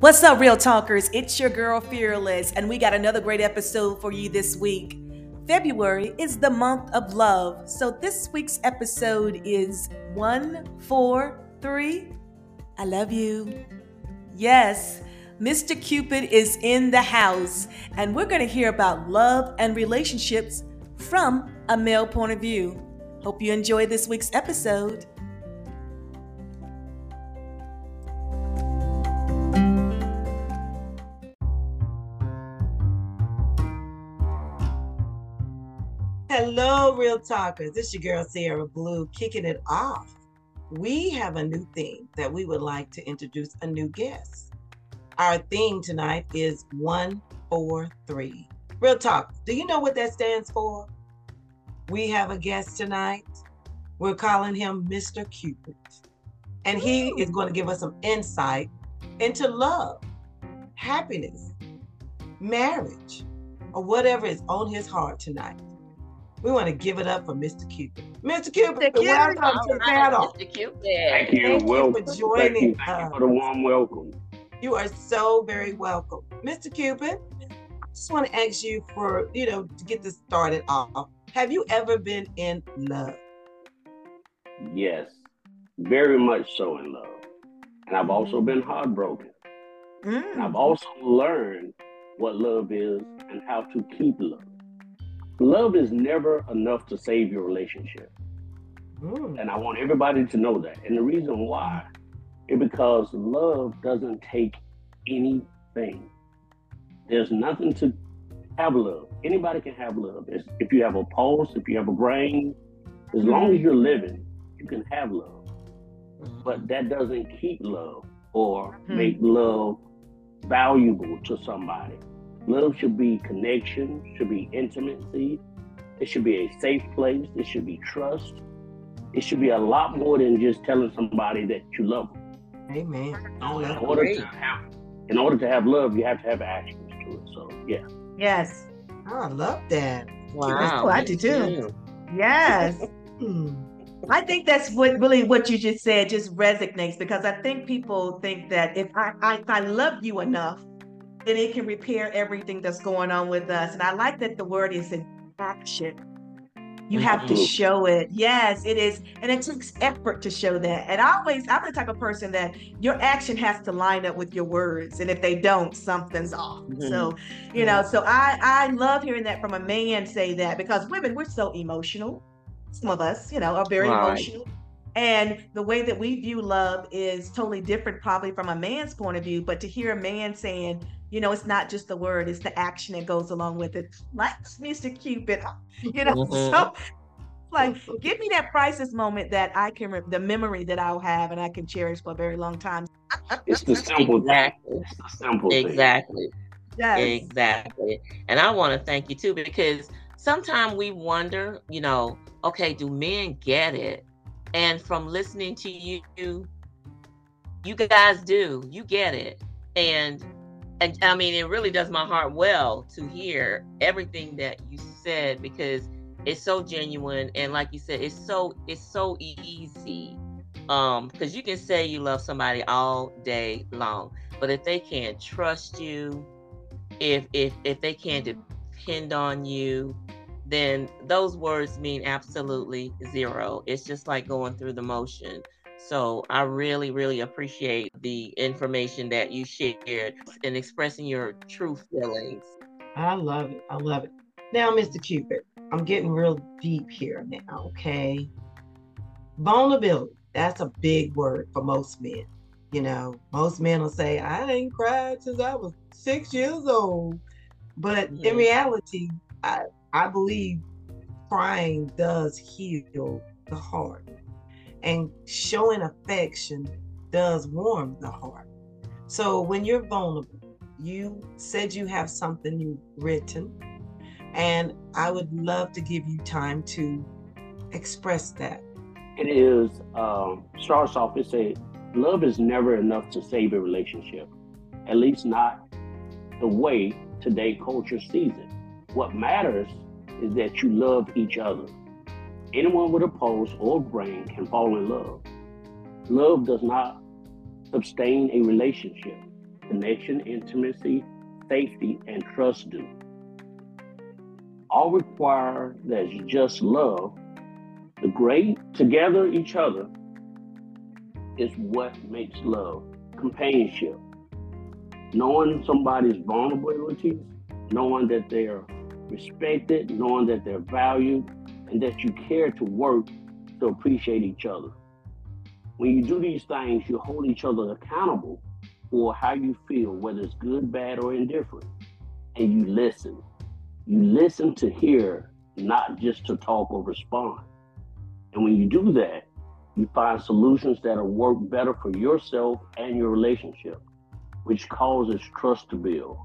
What's up, Real Talkers? It's your girl Fearless, and we got another great episode for you this week. February is the month of love, so this week's episode is 143. I love you. Yes, Mr. Cupid is in the house, and we're going to hear about love and relationships from a male point of view. Hope you enjoy this week's episode. Hello, Real Talkers. This is your girl, Sierra Blue, kicking it off. We have a new theme that we would like to introduce a new guest. Our theme tonight is 143. Real talk, do you know what that stands for? We have a guest tonight. We're calling him Mr. Cupid. And he is going to give us some insight into love, happiness, marriage, or whatever is on his heart tonight. We want to give it up for Mr. Cupid. Mr. Cupid, Mr. Cupid. welcome to the panel. Mr. Cupid. Thank you. Thank welcome. you for joining Thank you, us. for the warm welcome. You are so very welcome. Mr. Cupid, I just want to ask you for, you know, to get this started off. Have you ever been in love? Yes, very much so in love. And I've also Mm. been heartbroken. And Mm. I've also learned what love is and how to keep love. Love is never enough to save your relationship. Mm. And I want everybody to know that. And the reason why is because love doesn't take anything. There's nothing to have love. Anybody can have love. It's- If you have a pulse, if you have a brain, as long as you're living, you can have love. But that doesn't keep love or Hmm. make love valuable to somebody. Love should be connection, should be intimacy. It should be a safe place. It should be trust. It should be a lot more than just telling somebody that you love them. Amen. Oh, I In order Great. to have, in order to have love, you have to have actions to it. So yeah, Yes, Oh, I love that. Wow. Oh, I do too. yes. I think that's what really what you just said just resonates because I think people think that if I, I if I love you enough, then it can repair everything that's going on with us. And I like that the word is in action. You have to show it. Yes, it is. And it takes effort to show that. And I always, I'm the type of person that your action has to line up with your words. And if they don't, something's off. Mhm. So, you know, so I, I love hearing that from a man say that because women, we're so emotional. Some of us, you know, are very Right. emotional. And the way that we view love is totally different, probably from a man's point of view. But to hear a man saying, you know, it's not just the word, it's the action that goes along with it, like Mr. Cupid, you know. Mhm. So, like, give me that priceless moment that I can, re- the memory that I'll have and I can cherish for a very long time. it's the simple thing. Exactly. It's the simple thing. Exactly. Yes. Exactly. And I want to thank you too because sometimes we wonder, you know, okay, do men get it? And from listening to you, you guys do. You get it. And and I mean it really does my heart well to hear everything that you said because it's so genuine. And like you said it's so it's so easy um because you can say you love somebody all day long but if they can't trust you if if if they can't depend on you then those words mean absolutely zero. It's just like going through the motion so i really really appreciate the information that you shared and expressing your true feelings I love it. I love it. Now, Mr. Cupid, I'm getting real deep here now, okay? Vulnerability. That's a big word for most men. You know, most men will say, I ain't cried since I was six years old. But in Mhm. reality, I, I believe crying does heal the heart. And showing affection does warm the heart. So when you're vulnerable, you said you have something you've written, and I would love to give you time to express that. It is um, starts off. It say love is never enough to save a relationship, at least not the way today culture sees it. What matters is that you love each other. Anyone with a pulse or brain can fall in love. Love does not sustain a relationship. connection, intimacy, safety, and trust do. All require that's just love. The great together each other is what makes love. Companionship. Knowing somebody's vulnerabilities, knowing that they're respected, knowing that they're valued, and that you care to work to appreciate each other. When you do these things, you hold each other accountable for how you feel, whether it's good, bad, or indifferent. And you listen. You listen to hear, not just to talk or respond. And when you do that, you find solutions that'll work better for yourself and your relationship, which causes trust to build,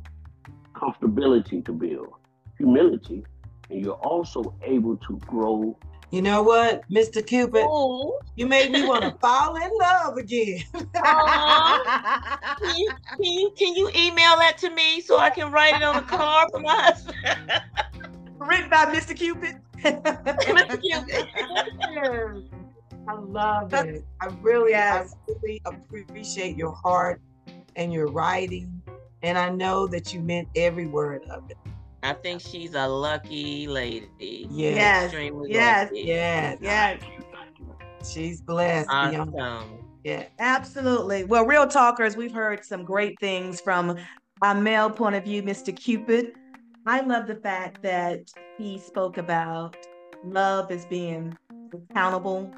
comfortability to build, humility, and you're also able to grow. You know what, Mr. Cupid? You made me want to fall in love again. can, you, can, you, can you email that to me so I can write it on a card for my husband? Written by Mr. Cupid. Mr. Cupid. I love it. I really, yes. I really appreciate your heart and your writing. And I know that you meant every word of it. I think she's a lucky lady. Yes. Extremely yes. Lucky. Yes. Yes. She's blessed. Awesome. Yeah. Absolutely. Well, real talkers, we've heard some great things from a male point of view, Mr. Cupid. I love the fact that he spoke about love as being accountable,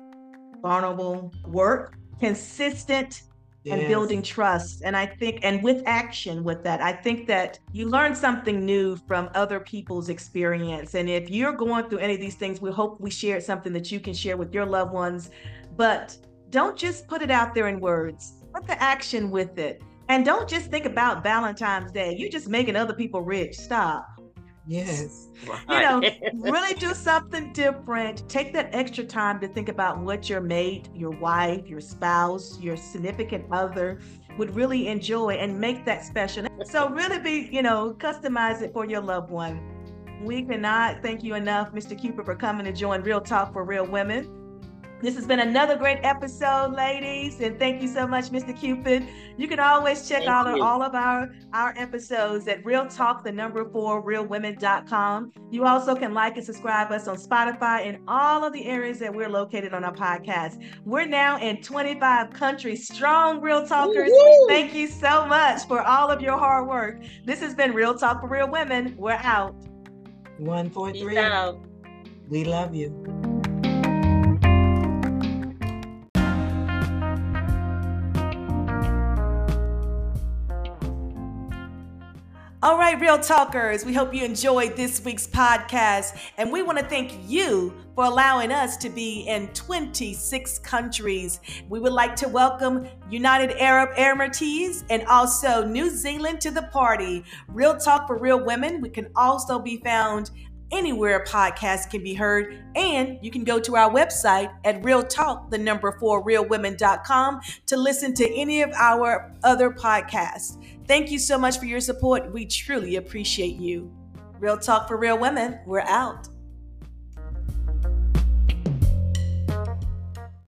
vulnerable, work, consistent, yes. and building trust. And I think, and with action with that, I think that you learn something new from other people's experience. And if you're going through any of these things, we hope we shared something that you can share with your loved ones. But don't just put it out there in words, put the action with it. And don't just think about Valentine's Day. You're just making other people rich. Stop. Yes. You know, really do something different. Take that extra time to think about what your mate, your wife, your spouse, your significant other would really enjoy and make that special. So really be, you know, customize it for your loved one. We cannot thank you enough, Mr. Cupid, for coming to join Real Talk for Real Women. This has been another great episode, ladies, and thank you so much, Mr. Cupid. You can always check out all of our our episodes at Real Talk, the number four, realwomen.com. You also can like and subscribe us on Spotify and all of the areas that we're located on our podcast. We're now in 25 countries, strong Real Talkers. Woo-hoo! Thank you so much for all of your hard work. This has been Real Talk for Real Women. We're out. One, four, three. We love you. All right, Real Talkers, we hope you enjoyed this week's podcast. And we want to thank you for allowing us to be in 26 countries. We would like to welcome United Arab Emirates and also New Zealand to the party. Real Talk for Real Women, we can also be found anywhere podcasts can be heard. And you can go to our website at Real Talk, the number four, realwomen.com to listen to any of our other podcasts. Thank you so much for your support. We truly appreciate you. Real Talk for Real Women, we're out.